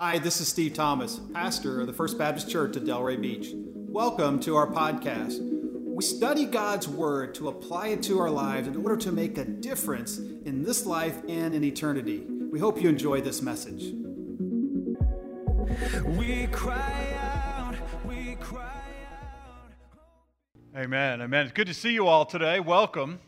Hi, this is Steve Thomas, pastor of the First Baptist Church at Delray Beach. Welcome to our podcast. We study God's Word to apply it to our lives in order to make a difference in this life and in eternity. We hope you enjoy this message. We cry out, we cry out. Amen, amen. It's good to see you all today. Welcome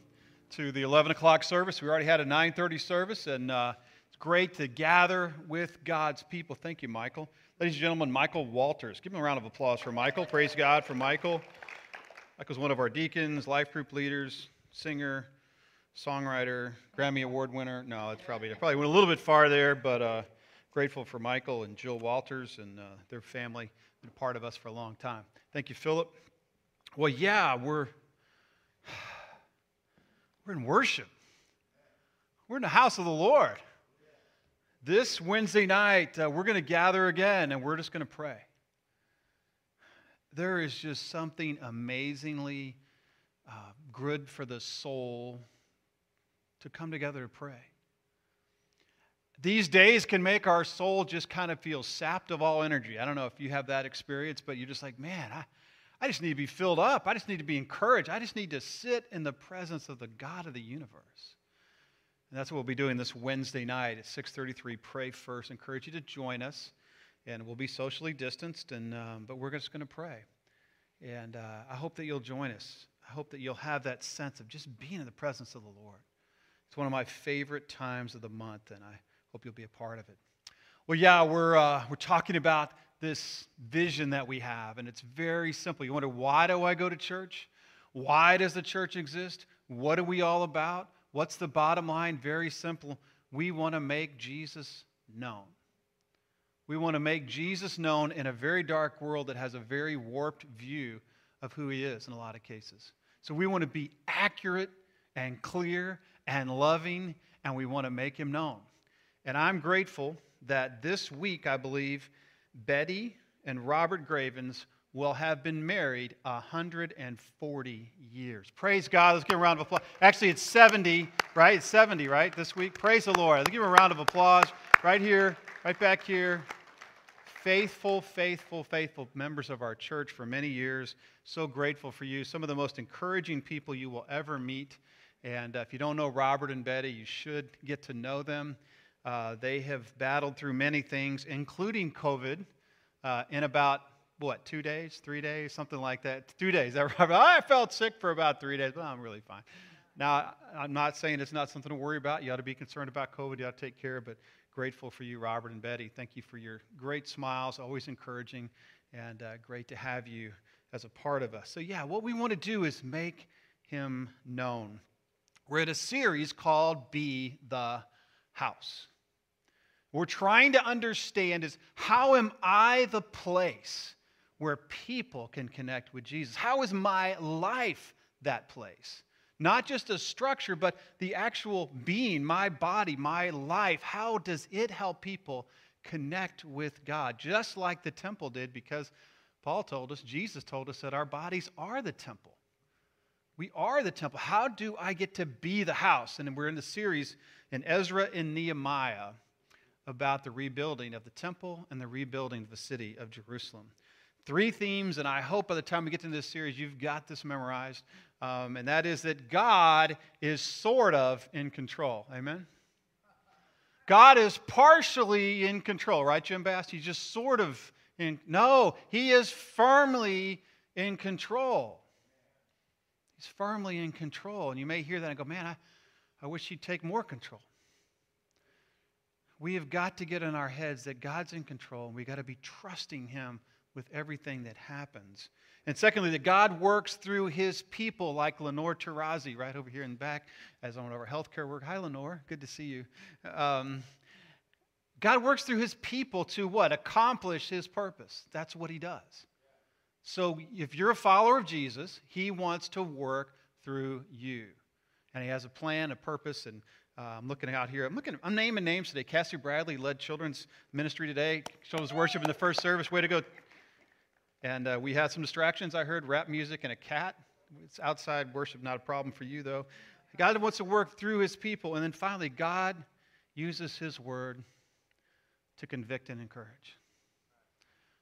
to the 11 o'clock service. We already had a 9.30 service, and uh, great to gather with God's people. Thank you, Michael. Ladies and gentlemen, Michael Walters. Give him a round of applause for Michael. Praise God for Michael. Michael's one of our deacons, life group leaders, singer, songwriter, Grammy Award winner. No, it's probably, probably went a little bit far there, but uh, grateful for Michael and Jill Walters and uh, their family. Been a part of us for a long time. Thank you, Philip. Well, yeah, we're we're in worship. We're in the house of the Lord. This Wednesday night, uh, we're going to gather again and we're just going to pray. There is just something amazingly uh, good for the soul to come together to pray. These days can make our soul just kind of feel sapped of all energy. I don't know if you have that experience, but you're just like, man, I, I just need to be filled up. I just need to be encouraged. I just need to sit in the presence of the God of the universe. And that's what we'll be doing this Wednesday night at 6:33. Pray first. Encourage you to join us, and we'll be socially distanced, and um, but we're just going to pray. And uh, I hope that you'll join us. I hope that you'll have that sense of just being in the presence of the Lord. It's one of my favorite times of the month, and I hope you'll be a part of it. Well, yeah, we're uh, we're talking about this vision that we have, and it's very simple. You wonder why do I go to church? Why does the church exist? What are we all about? What's the bottom line? Very simple. We want to make Jesus known. We want to make Jesus known in a very dark world that has a very warped view of who he is in a lot of cases. So we want to be accurate and clear and loving, and we want to make him known. And I'm grateful that this week, I believe, Betty and Robert Gravens will have been married 140 years. Praise God. Let's give a round of applause. Actually, it's 70, right? It's 70, right, this week? Praise the Lord. Let's give a round of applause right here, right back here. Faithful, faithful, faithful members of our church for many years. So grateful for you. Some of the most encouraging people you will ever meet. And uh, if you don't know Robert and Betty, you should get to know them. Uh, they have battled through many things, including COVID, uh, in about what, two days, three days, something like that? Two days. I felt sick for about three days, but I'm really fine. Now, I'm not saying it's not something to worry about. You ought to be concerned about COVID. You ought to take care of it. Grateful for you, Robert and Betty. Thank you for your great smiles, always encouraging, and uh, great to have you as a part of us. So, yeah, what we want to do is make him known. We're at a series called Be the House. We're trying to understand is how am I the place where people can connect with Jesus. How is my life that place? Not just a structure, but the actual being, my body, my life. How does it help people connect with God? Just like the temple did, because Paul told us, Jesus told us that our bodies are the temple. We are the temple. How do I get to be the house? And we're in the series in Ezra and Nehemiah about the rebuilding of the temple and the rebuilding of the city of Jerusalem. Three themes, and I hope by the time we get to this series, you've got this memorized. Um, and that is that God is sort of in control. Amen? God is partially in control, right, Jim Bass? He's just sort of in. No, He is firmly in control. He's firmly in control. And you may hear that and go, man, I, I wish He'd take more control. We have got to get in our heads that God's in control, and we've got to be trusting Him with everything that happens. And secondly, that God works through his people like Lenore Tarazi, right over here in the back, as one of our healthcare work. Hi, Lenore. Good to see you. Um, God works through his people to what? Accomplish his purpose. That's what he does. So if you're a follower of Jesus, he wants to work through you. And he has a plan, a purpose, and uh, I'm looking out here. I'm looking. I'm naming names today. Cassie Bradley led children's ministry today. Children's worship in the first service. Way to go, and uh, we had some distractions. I heard rap music and a cat. It's outside worship, not a problem for you, though. God wants to work through his people. And then finally, God uses his word to convict and encourage.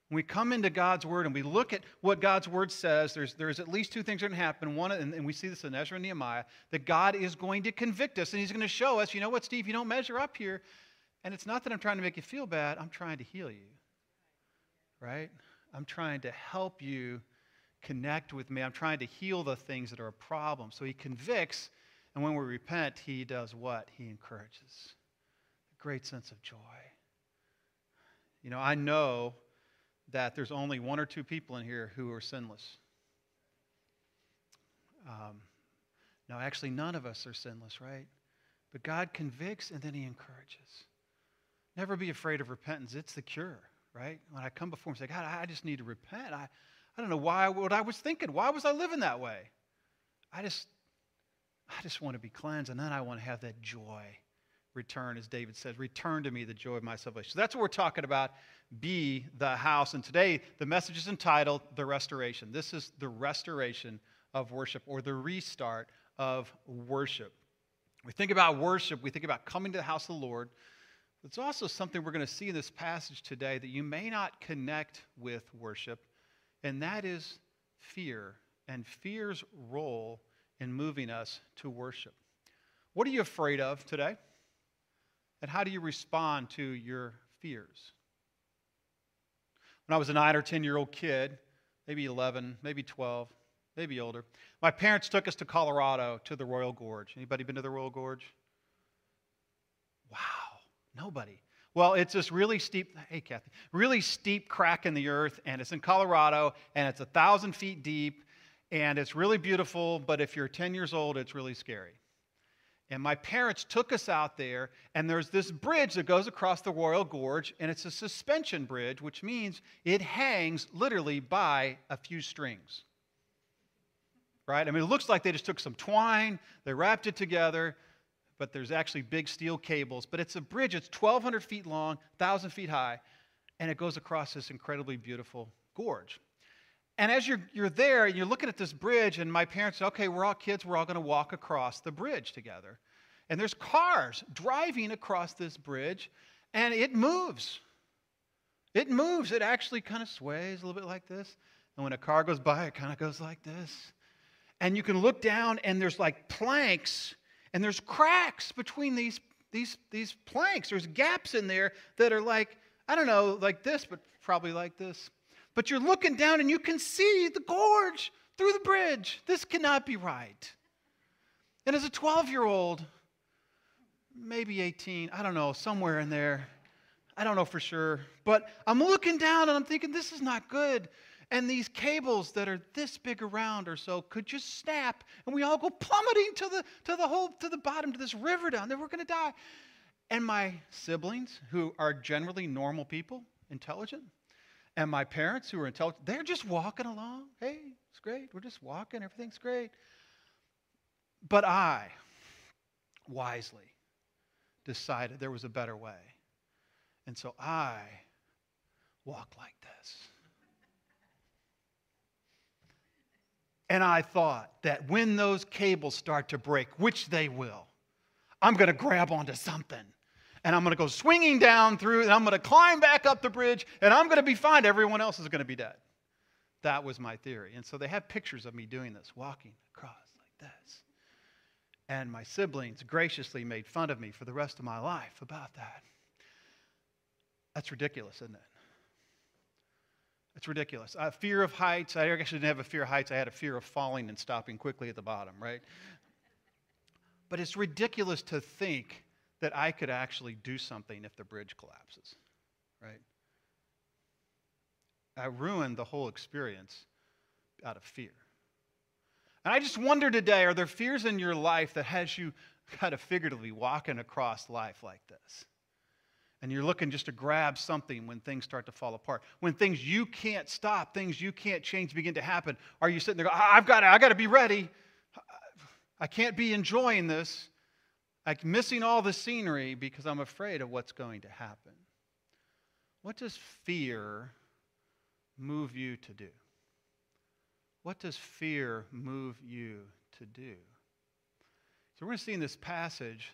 When we come into God's Word and we look at what God's Word says, there's, there's at least two things that are going to happen. One, and, and we see this in Ezra and Nehemiah, that God is going to convict us and He's going to show us, you know what, Steve, you don't measure up here. And it's not that I'm trying to make you feel bad, I'm trying to heal you. Right? I'm trying to help you connect with me. I'm trying to heal the things that are a problem. So He convicts, and when we repent, He does what? He encourages. A great sense of joy. You know, I know that there's only one or two people in here who are sinless. Um, no, actually, none of us are sinless, right? But God convicts and then He encourages. Never be afraid of repentance. It's the cure, right? When I come before Him and say, God, I just need to repent. I, I don't know why, what I was thinking. Why was I living that way? I just, I just want to be cleansed, and then I want to have that joy return, as David says, return to me the joy of my salvation. So that's what we're talking about be the house. And today, the message is entitled The Restoration. This is the restoration of worship or the restart of worship. We think about worship, we think about coming to the house of the Lord. It's also something we're going to see in this passage today that you may not connect with worship, and that is fear and fear's role in moving us to worship. What are you afraid of today? And how do you respond to your fears? When I was a nine or 10 year old kid, maybe 11, maybe 12, maybe older, my parents took us to Colorado to the Royal Gorge. Anybody been to the Royal Gorge? Wow, nobody. Well, it's this really steep, hey, Kathy, really steep crack in the earth, and it's in Colorado, and it's a thousand feet deep, and it's really beautiful, but if you're 10 years old, it's really scary. And my parents took us out there, and there's this bridge that goes across the Royal Gorge, and it's a suspension bridge, which means it hangs literally by a few strings. Right? I mean, it looks like they just took some twine, they wrapped it together, but there's actually big steel cables. But it's a bridge, it's 1,200 feet long, 1,000 feet high, and it goes across this incredibly beautiful gorge. And as you're, you're there you're looking at this bridge, and my parents say, okay, we're all kids, we're all going to walk across the bridge together. And there's cars driving across this bridge, and it moves. It moves. It actually kind of sways a little bit like this. And when a car goes by, it kind of goes like this. And you can look down, and there's like planks, and there's cracks between these, these, these planks. There's gaps in there that are like, I don't know, like this, but probably like this. But you're looking down and you can see the gorge through the bridge. This cannot be right. And as a 12 year old, maybe 18, I don't know, somewhere in there, I don't know for sure, but I'm looking down and I'm thinking, this is not good. And these cables that are this big around or so could just snap and we all go plummeting to the, to the whole, to the bottom, to this river down there. We're going to die. And my siblings, who are generally normal people, intelligent, and my parents, who are intelligent, they're just walking along. Hey, it's great. We're just walking. Everything's great. But I, wisely, decided there was a better way. And so I walked like this. And I thought that when those cables start to break, which they will, I'm going to grab onto something and I'm going to go swinging down through, and I'm going to climb back up the bridge, and I'm going to be fine. Everyone else is going to be dead. That was my theory. And so they have pictures of me doing this, walking across like this. And my siblings graciously made fun of me for the rest of my life about that. That's ridiculous, isn't it? It's ridiculous. A fear of heights. I actually didn't have a fear of heights. I had a fear of falling and stopping quickly at the bottom, right? But it's ridiculous to think that I could actually do something if the bridge collapses, right? I ruined the whole experience out of fear. And I just wonder today are there fears in your life that has you kind of figuratively walking across life like this? And you're looking just to grab something when things start to fall apart. When things you can't stop, things you can't change begin to happen. Are you sitting there going, I've got to, I got to be ready. I can't be enjoying this I'm missing all the scenery because I'm afraid of what's going to happen. What does fear move you to do? What does fear move you to do? So we're going to see in this passage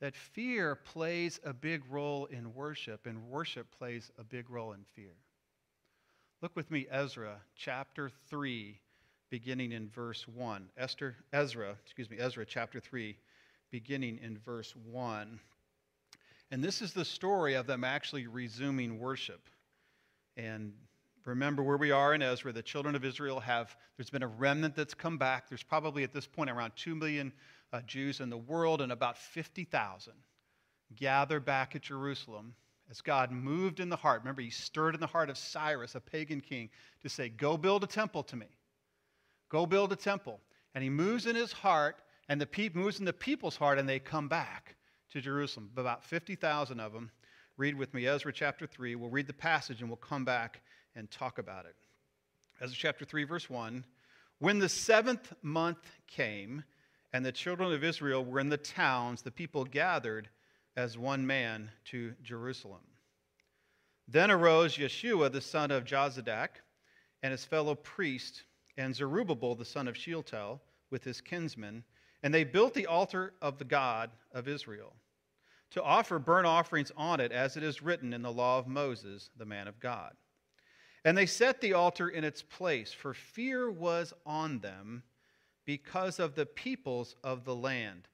that fear plays a big role in worship, and worship plays a big role in fear. Look with me, Ezra chapter 3, beginning in verse 1. Esther, Ezra, excuse me, Ezra chapter 3, beginning in verse 1. And this is the story of them actually resuming worship. And remember where we are in Ezra. The children of Israel have, there's been a remnant that's come back. There's probably at this point around 2 million uh, Jews in the world, and about 50,000 gather back at Jerusalem as God moved in the heart. Remember, he stirred in the heart of Cyrus, a pagan king, to say, Go build a temple to me. Go build a temple. And he moves in his heart, and the pe- moves in the people's heart, and they come back to Jerusalem. About 50,000 of them. Read with me Ezra chapter 3. We'll read the passage and we'll come back and talk about it. Ezra chapter 3, verse 1. When the seventh month came, and the children of Israel were in the towns, the people gathered as one man to Jerusalem. Then arose Yeshua the son of Jozadak and his fellow priest, and Zerubbabel the son of Shealtiel with his kinsmen, and they built the altar of the God of Israel to offer burnt offerings on it, as it is written in the law of Moses, the man of God. And they set the altar in its place, for fear was on them because of the peoples of the land.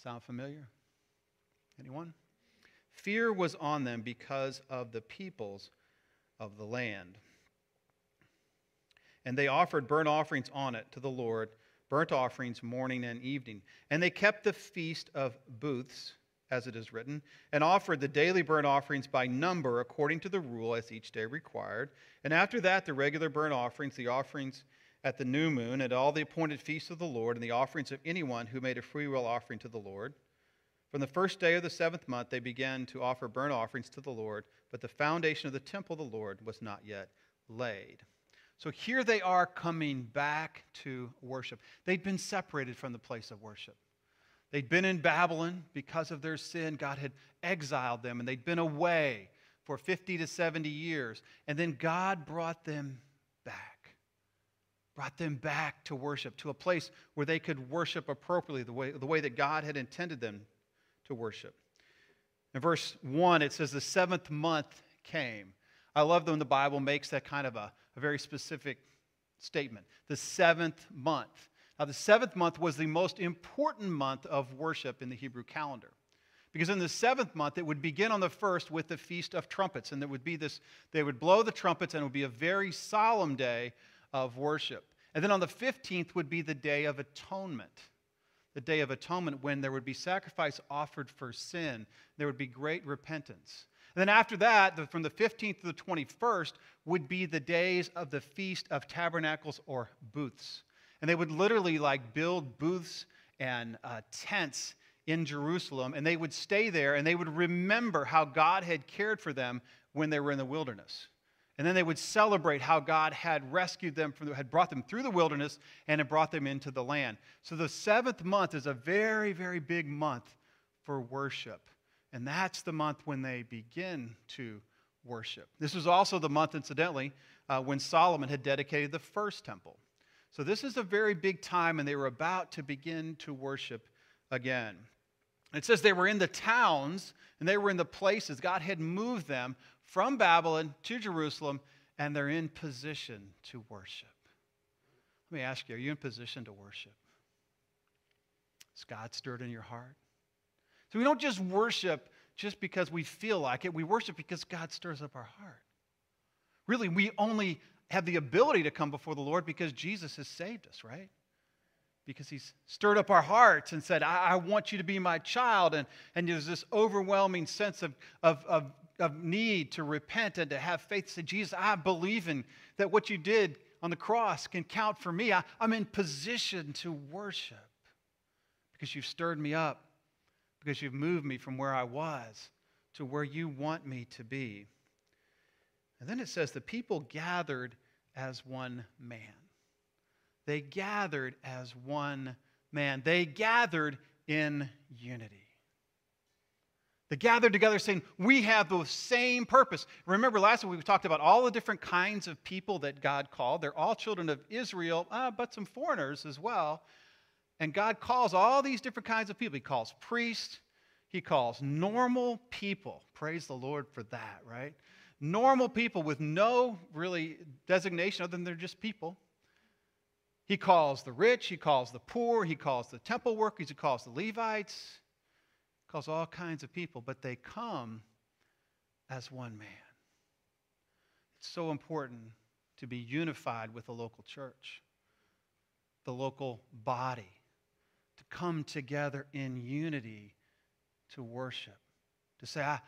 Sound familiar? Anyone? Fear was on them because of the peoples of the land. And they offered burnt offerings on it to the Lord, burnt offerings morning and evening. And they kept the feast of booths as it is written, and offered the daily burnt offerings by number according to the rule as each day required. And after that, the regular burnt offerings, the offerings at the new moon, and all the appointed feasts of the Lord, and the offerings of anyone who made a freewill offering to the Lord. From the first day of the seventh month, they began to offer burnt offerings to the Lord, but the foundation of the temple of the Lord was not yet laid. So here they are coming back to worship. They'd been separated from the place of worship. They'd been in Babylon because of their sin. God had exiled them, and they'd been away for 50 to 70 years. And then God brought them brought them back to worship, to a place where they could worship appropriately, the way, the way that God had intended them to worship. In verse 1, it says, The seventh month came. I love when the Bible makes that kind of a, a very specific statement. The seventh month. Now, the seventh month was the most important month of worship in the Hebrew calendar. Because in the seventh month, it would begin on the first with the Feast of Trumpets. And there would be this, they would blow the trumpets, and it would be a very solemn day of worship. And then on the 15th would be the Day of Atonement. The Day of Atonement, when there would be sacrifice offered for sin, there would be great repentance. And then after that, from the 15th to the 21st, would be the days of the Feast of Tabernacles or booths. And they would literally like build booths and uh, tents in Jerusalem, and they would stay there and they would remember how God had cared for them when they were in the wilderness. And then they would celebrate how God had rescued them from, had brought them through the wilderness and had brought them into the land. So the seventh month is a very, very big month for worship. And that's the month when they begin to worship. This was also the month, incidentally, uh, when Solomon had dedicated the first temple. So this is a very big time, and they were about to begin to worship again. It says they were in the towns and they were in the places. God had moved them from Babylon to Jerusalem, and they're in position to worship. Let me ask you are you in position to worship? Is God stirred in your heart? So we don't just worship just because we feel like it, we worship because God stirs up our heart. Really, we only have the ability to come before the Lord because Jesus has saved us, right? Because he's stirred up our hearts and said, I, I want you to be my child. And, and there's this overwhelming sense of, of, of, of need to repent and to have faith. Say, Jesus, I believe in that what you did on the cross can count for me. I, I'm in position to worship because you've stirred me up, because you've moved me from where I was to where you want me to be. And then it says the people gathered as one man. They gathered as one man. They gathered in unity. They gathered together saying, We have the same purpose. Remember, last week we talked about all the different kinds of people that God called. They're all children of Israel, uh, but some foreigners as well. And God calls all these different kinds of people. He calls priests, he calls normal people. Praise the Lord for that, right? Normal people with no really designation other than they're just people. He calls the rich, he calls the poor, he calls the temple workers, he calls the Levites, he calls all kinds of people, but they come as one man. It's so important to be unified with the local church, the local body, to come together in unity to worship, to say, I,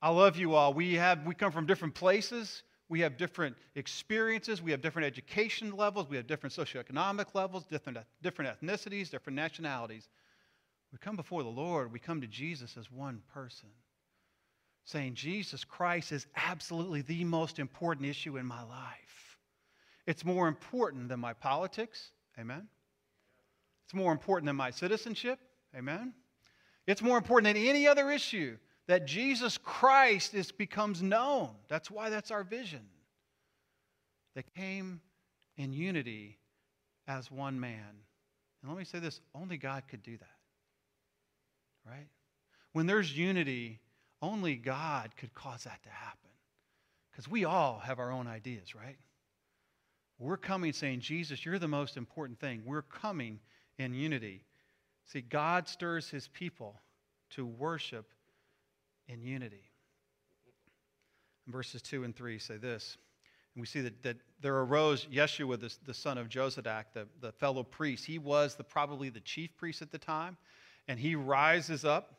I love you all. We, have, we come from different places. We have different experiences. We have different education levels. We have different socioeconomic levels, different, different ethnicities, different nationalities. We come before the Lord. We come to Jesus as one person, saying, Jesus Christ is absolutely the most important issue in my life. It's more important than my politics. Amen. It's more important than my citizenship. Amen. It's more important than any other issue that Jesus Christ is, becomes known. That's why that's our vision. That came in unity as one man. And let me say this only God could do that. Right? When there's unity, only God could cause that to happen. Because we all have our own ideas, right? We're coming saying, Jesus, you're the most important thing. We're coming in unity. See, God stirs his people to worship in unity. And verses 2 and 3 say this. And we see that, that there arose Yeshua, the, the son of Jozadak, the, the fellow priest. He was the, probably the chief priest at the time. And he rises up,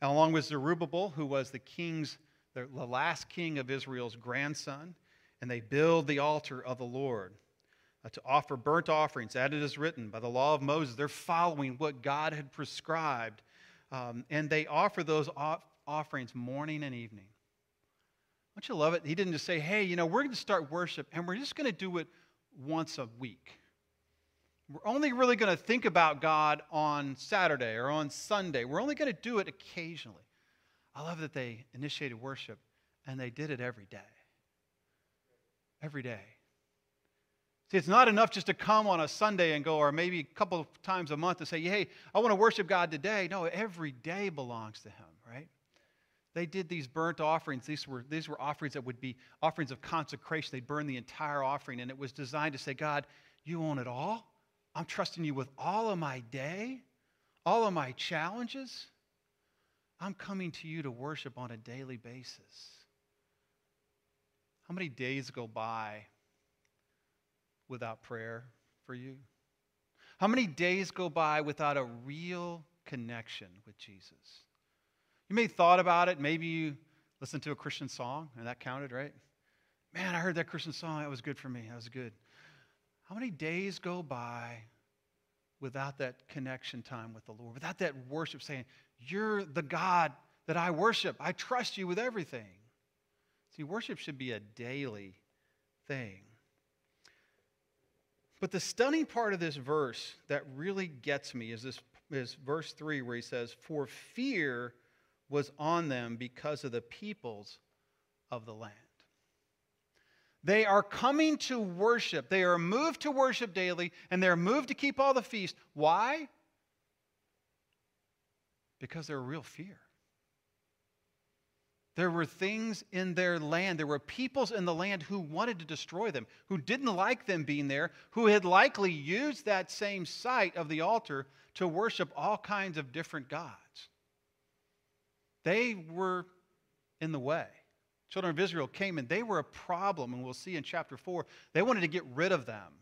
and along with Zerubbabel, who was the king's, the, the last king of Israel's grandson. And they build the altar of the Lord uh, to offer burnt offerings, as it is written by the law of Moses. They're following what God had prescribed. Um, and they offer those offerings morning and evening. Don't you love it? He didn't just say, hey, you know, we're going to start worship and we're just going to do it once a week. We're only really going to think about God on Saturday or on Sunday. We're only going to do it occasionally. I love that they initiated worship and they did it every day. Every day. See, it's not enough just to come on a Sunday and go, or maybe a couple of times a month to say, hey, I want to worship God today. No, every day belongs to Him? They did these burnt offerings. These were, these were offerings that would be offerings of consecration. They'd burn the entire offering, and it was designed to say, God, you own it all. I'm trusting you with all of my day, all of my challenges. I'm coming to you to worship on a daily basis. How many days go by without prayer for you? How many days go by without a real connection with Jesus? You may have thought about it. Maybe you listened to a Christian song, and that counted, right? Man, I heard that Christian song. That was good for me. That was good. How many days go by without that connection time with the Lord, without that worship saying, You're the God that I worship. I trust you with everything. See, worship should be a daily thing. But the stunning part of this verse that really gets me is this is verse 3 where he says, For fear was on them because of the peoples of the land. They are coming to worship. They are moved to worship daily, and they're moved to keep all the feasts. Why? Because they're real fear. There were things in their land, there were peoples in the land who wanted to destroy them, who didn't like them being there, who had likely used that same site of the altar to worship all kinds of different gods. They were in the way. Children of Israel came and they were a problem, and we'll see in chapter 4. They wanted to get rid of them.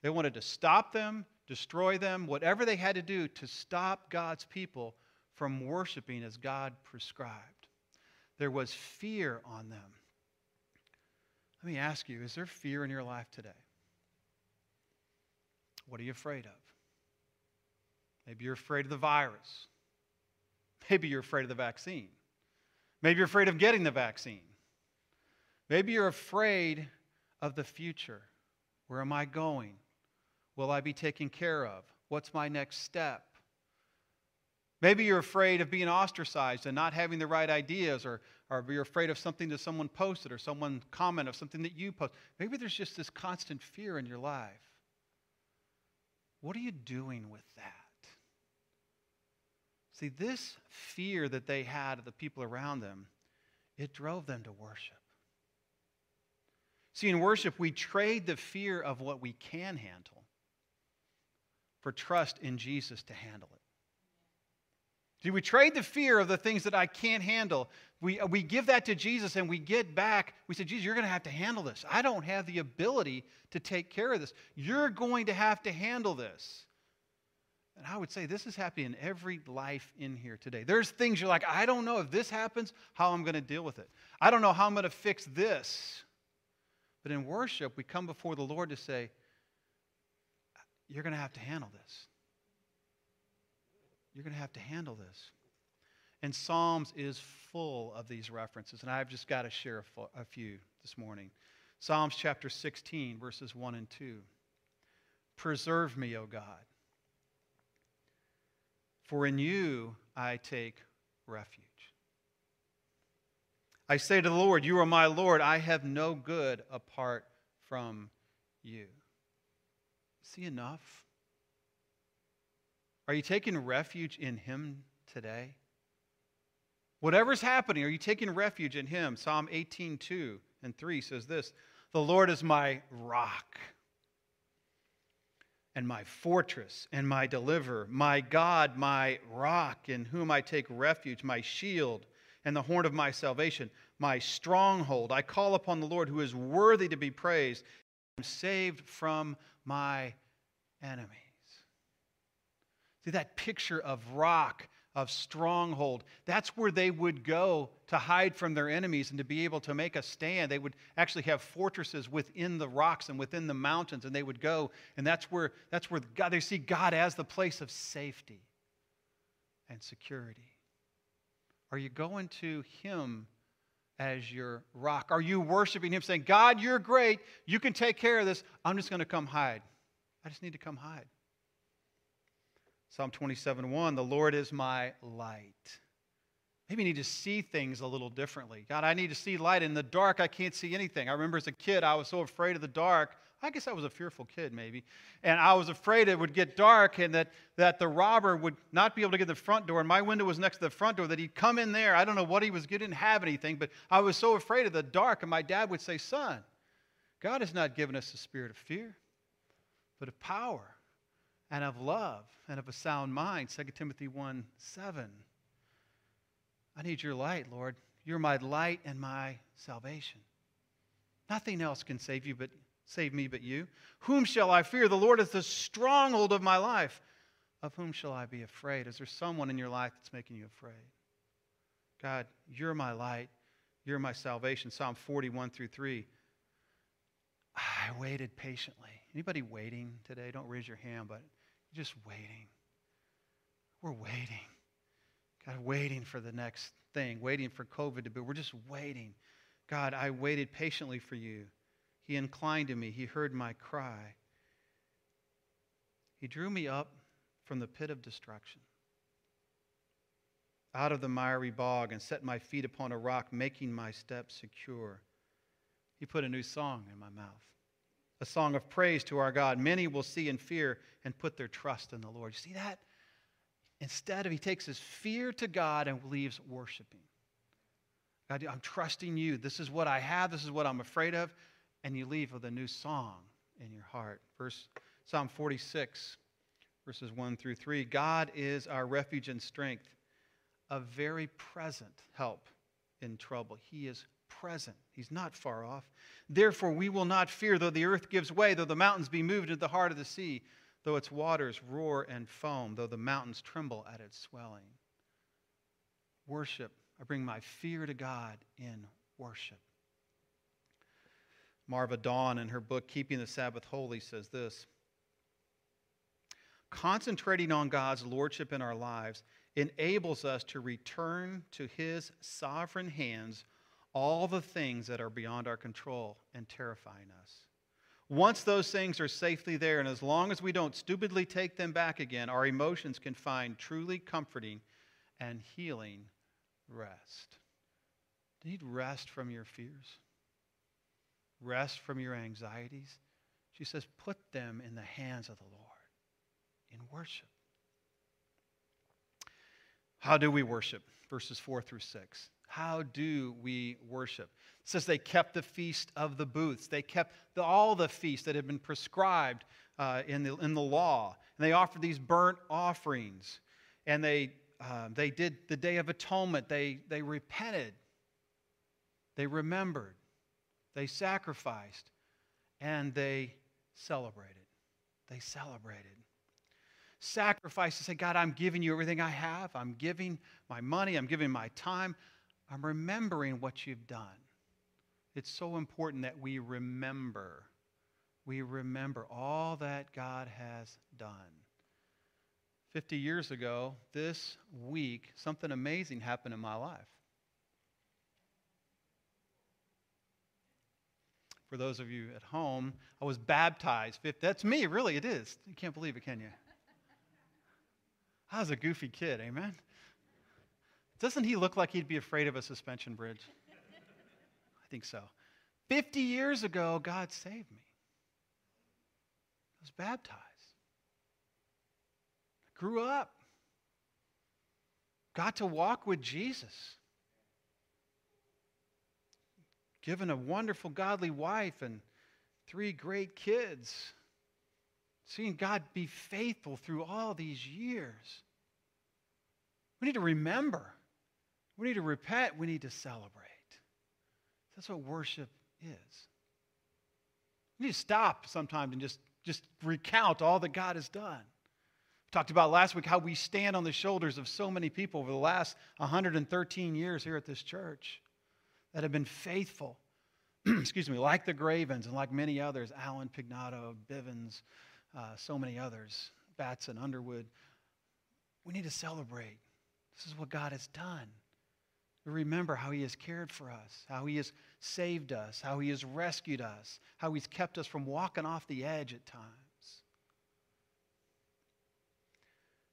They wanted to stop them, destroy them, whatever they had to do to stop God's people from worshiping as God prescribed. There was fear on them. Let me ask you is there fear in your life today? What are you afraid of? Maybe you're afraid of the virus. Maybe you're afraid of the vaccine. Maybe you're afraid of getting the vaccine. Maybe you're afraid of the future. Where am I going? Will I be taken care of? What's my next step? Maybe you're afraid of being ostracized and not having the right ideas, or, or you're afraid of something that someone posted or someone comment of something that you post. Maybe there's just this constant fear in your life. What are you doing with that? See, this fear that they had of the people around them, it drove them to worship. See, in worship, we trade the fear of what we can handle for trust in Jesus to handle it. See, we trade the fear of the things that I can't handle. We, uh, we give that to Jesus and we get back. We say, Jesus, you're going to have to handle this. I don't have the ability to take care of this. You're going to have to handle this. And I would say this is happening in every life in here today. There's things you're like, I don't know if this happens, how I'm going to deal with it. I don't know how I'm going to fix this. But in worship, we come before the Lord to say, You're going to have to handle this. You're going to have to handle this. And Psalms is full of these references, and I've just got to share a, few this morning. Psalms chapter 16, verses 1 and 2. Preserve me, O God, for in you I take refuge. I say to the Lord, You are my Lord. I have no good apart from you. See enough? Are you taking refuge in Him today? Whatever's happening, are you taking refuge in Him? Psalm 18, 2 and 3 says this The Lord is my rock and my fortress and my deliverer, my God, my rock, in whom I take refuge, my shield and the horn of my salvation, my stronghold. I call upon the Lord who is worthy to be praised. I'm saved from my enemies. See, that picture of rock, of stronghold, that's where they would go to hide from their enemies and to be able to make a stand. They would actually have fortresses within the rocks and within the mountains, and they would go, and that's where, that's where God, they see God as the place of safety and security. Are you going to Him as your rock? Are you worshiping Him, saying, God, you're great. You can take care of this. I'm just going to come hide. I just need to come hide. Psalm 27 1 The Lord is my light. Maybe you need to see things a little differently. God, I need to see light. In the dark, I can't see anything. I remember as a kid, I was so afraid of the dark. I guess I was a fearful kid, maybe. And I was afraid it would get dark and that, that the robber would not be able to get the front door. And my window was next to the front door, that he'd come in there. I don't know what he was getting, didn't have anything, but I was so afraid of the dark. And my dad would say, Son, God has not given us a spirit of fear, but of power and of love and of a sound mind. 2 Timothy 1 7. I need your light, Lord. You're my light and my salvation. Nothing else can save you but save me but you. Whom shall I fear? The Lord is the stronghold of my life. Of whom shall I be afraid? Is there someone in your life that's making you afraid? God, you're my light. You're my salvation. Psalm 41 through 3. I waited patiently. Anybody waiting today? Don't raise your hand, but just waiting. We're waiting. God, waiting for the next thing, waiting for COVID to be. We're just waiting. God, I waited patiently for you. He inclined to me. He heard my cry. He drew me up from the pit of destruction, out of the miry bog, and set my feet upon a rock, making my steps secure. He put a new song in my mouth a song of praise to our God. Many will see and fear and put their trust in the Lord. You see that? Instead of he takes his fear to God and leaves worshiping. God, I'm trusting you. This is what I have. This is what I'm afraid of. And you leave with a new song in your heart. Verse Psalm 46, verses 1 through 3. God is our refuge and strength, a very present help in trouble. He is present. He's not far off. Therefore, we will not fear, though the earth gives way, though the mountains be moved into the heart of the sea, though its waters roar and foam, though the mountains tremble at its swelling. Worship. I bring my fear to God in worship. Marva Dawn, in her book, Keeping the Sabbath Wholly, says this Concentrating on God's lordship in our lives enables us to return to his sovereign hands all the things that are beyond our control and terrifying us. Once those things are safely there, and as long as we don't stupidly take them back again, our emotions can find truly comforting and healing rest. Need rest from your fears? Rest from your anxieties? She says, put them in the hands of the Lord in worship. How do we worship? Verses 4 through 6. How do we worship? It says they kept the feast of the booths. They kept the, all the feasts that had been prescribed uh, in, the, in the law. And they offered these burnt offerings. And they, uh, they did the Day of Atonement. They, they repented. They remembered. They sacrificed. And they celebrated. They celebrated. Sacrifice to say, God, I'm giving you everything I have. I'm giving my money. I'm giving my time. I'm remembering what you've done. It's so important that we remember. We remember all that God has done. 50 years ago, this week, something amazing happened in my life. For those of you at home, I was baptized. That's me, really, it is. You can't believe it, can you? I was a goofy kid, amen? Doesn't he look like he'd be afraid of a suspension bridge? I think so. 50 years ago, God saved me. I was baptized. I grew up. Got to walk with Jesus. Given a wonderful, godly wife and three great kids. Seeing God be faithful through all these years. We need to remember we need to repent. We need to celebrate. That's what worship is. We need to stop sometimes and just, just recount all that God has done. We talked about last week how we stand on the shoulders of so many people over the last 113 years here at this church that have been faithful. Excuse me, like the Gravens and like many others, Alan Pignato, Bivens, uh, so many others, Batson, Underwood. We need to celebrate. This is what God has done. We remember how He has cared for us, how He has saved us, how He has rescued us, how He's kept us from walking off the edge at times.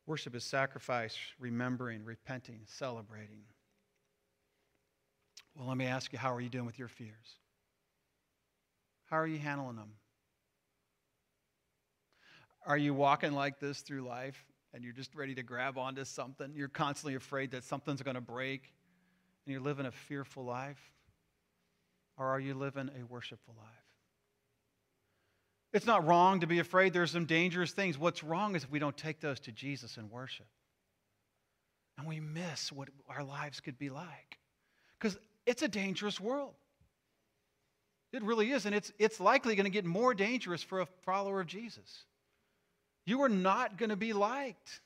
Worship is sacrifice, remembering, repenting, celebrating. Well, let me ask you, how are you doing with your fears? How are you handling them? Are you walking like this through life and you're just ready to grab onto something? You're constantly afraid that something's going to break and you're living a fearful life? Or are you living a worshipful life? It's not wrong to be afraid. There's some dangerous things. What's wrong is if we don't take those to Jesus and worship. And we miss what our lives could be like. Because it's a dangerous world. It really is. And it's, it's likely going to get more dangerous for a follower of Jesus. You are not going to be liked.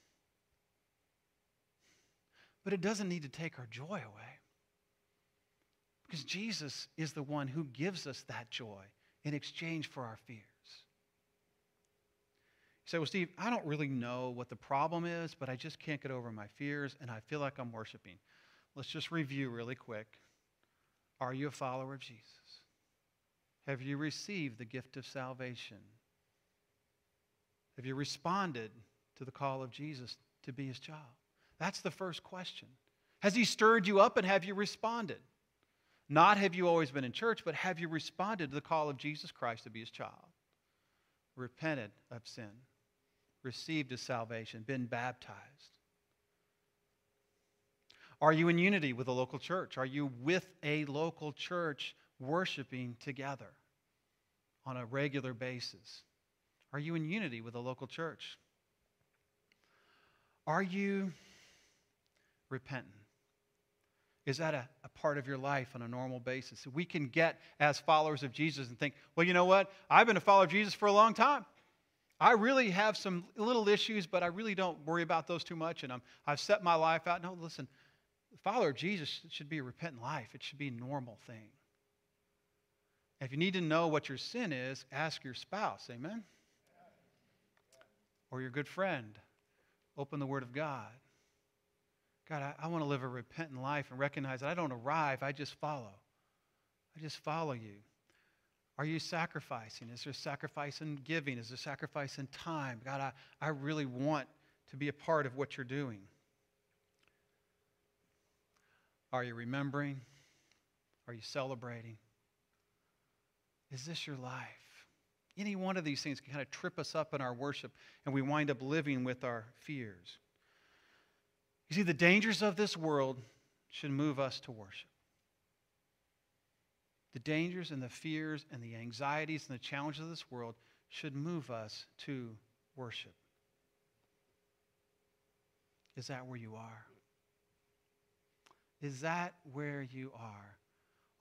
But it doesn't need to take our joy away. Because Jesus is the one who gives us that joy in exchange for our fears. You say, Well, Steve, I don't really know what the problem is, but I just can't get over my fears and I feel like I'm worshiping. Let's just review really quick. Are you a follower of Jesus? Have you received the gift of salvation? Have you responded to the call of Jesus to be his child? That's the first question. Has he stirred you up and have you responded? Not have you always been in church, but have you responded to the call of Jesus Christ to be his child? Repented of sin, received his salvation, been baptized. Are you in unity with a local church? Are you with a local church worshiping together on a regular basis? Are you in unity with a local church? Are you repentant? Is that a, a, part of your life on a normal basis? We can get as followers of Jesus and think, well, you know what? I've been a follower of Jesus for a long time. I really have some little issues, but I really don't worry about those too much, and I'm, I've set my life out. No, listen, the follower of Jesus should be a repentant life. It should be a normal thing. If you need to know what your sin is, ask your spouse, amen? Or your good friend. Open the Word of God. God, I, I want to live a repentant life and recognize that I don't arrive, I just follow. I just follow you. Are you sacrificing? Is there sacrifice in giving? Is there sacrifice in time? God, I, I really want to be a part of what you're doing. Are you remembering? Are you celebrating? Is this your life? Any one of these things can kind of trip us up in our worship, and we wind up living with our fears. You see, the dangers of this world should move us to worship. The dangers and the fears and the anxieties and the challenges of this world should move us to worship. Is that where you are? Is that where you are?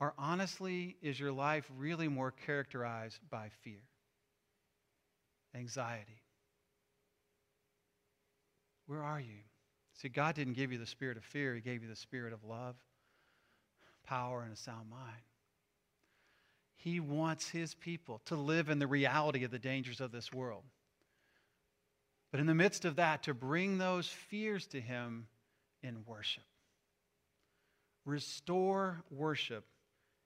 Or honestly, is your life really more characterized by fear, anxiety? Where are you? See, God didn't give you the spirit of fear, He gave you the spirit of love, power, and a sound mind. He wants His people to live in the reality of the dangers of this world. But in the midst of that, to bring those fears to Him in worship. Restore worship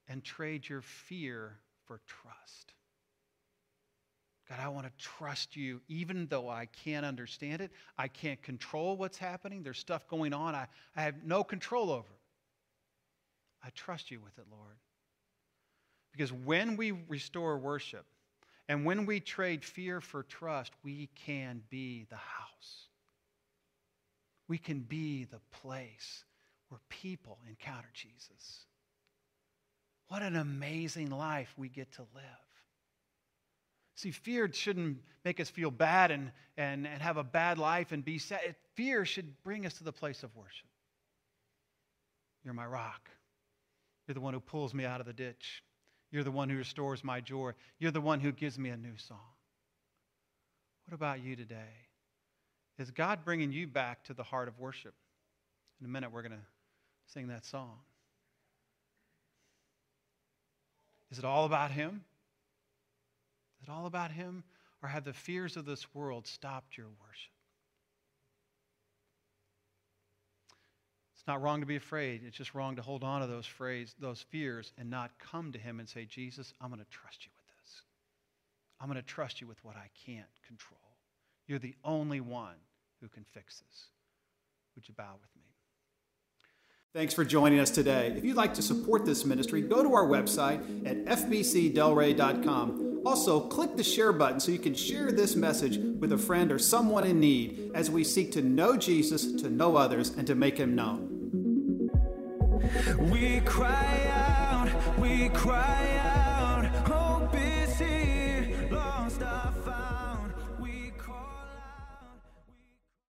and trade your fear for trust. God, I want to trust you even though I can't understand it. I can't control what's happening. There's stuff going on I, I have no control over. I trust you with it, Lord. Because when we restore worship and when we trade fear for trust, we can be the house. We can be the place where people encounter Jesus. What an amazing life we get to live. See, fear shouldn't make us feel bad and, and, and have a bad life and be sad. Fear should bring us to the place of worship. You're my rock. You're the one who pulls me out of the ditch. You're the one who restores my joy. You're the one who gives me a new song. What about you today? Is God bringing you back to the heart of worship? In a minute, we're going to sing that song. Is it all about Him? Is it all about Him? Or have the fears of this world stopped your worship? It's not wrong to be afraid. It's just wrong to hold on to those phrase, those fears and not come to him and say, Jesus, I'm going to trust you with this. I'm going to trust you with what I can't control. You're the only one who can fix this. Would you bow with me? Thanks for joining us today. If you'd like to support this ministry, go to our website at fbcdelray.com. Also, click the share button so you can share this message with a friend or someone in need as we seek to know Jesus, to know others, and to make him known. We cry out, we cry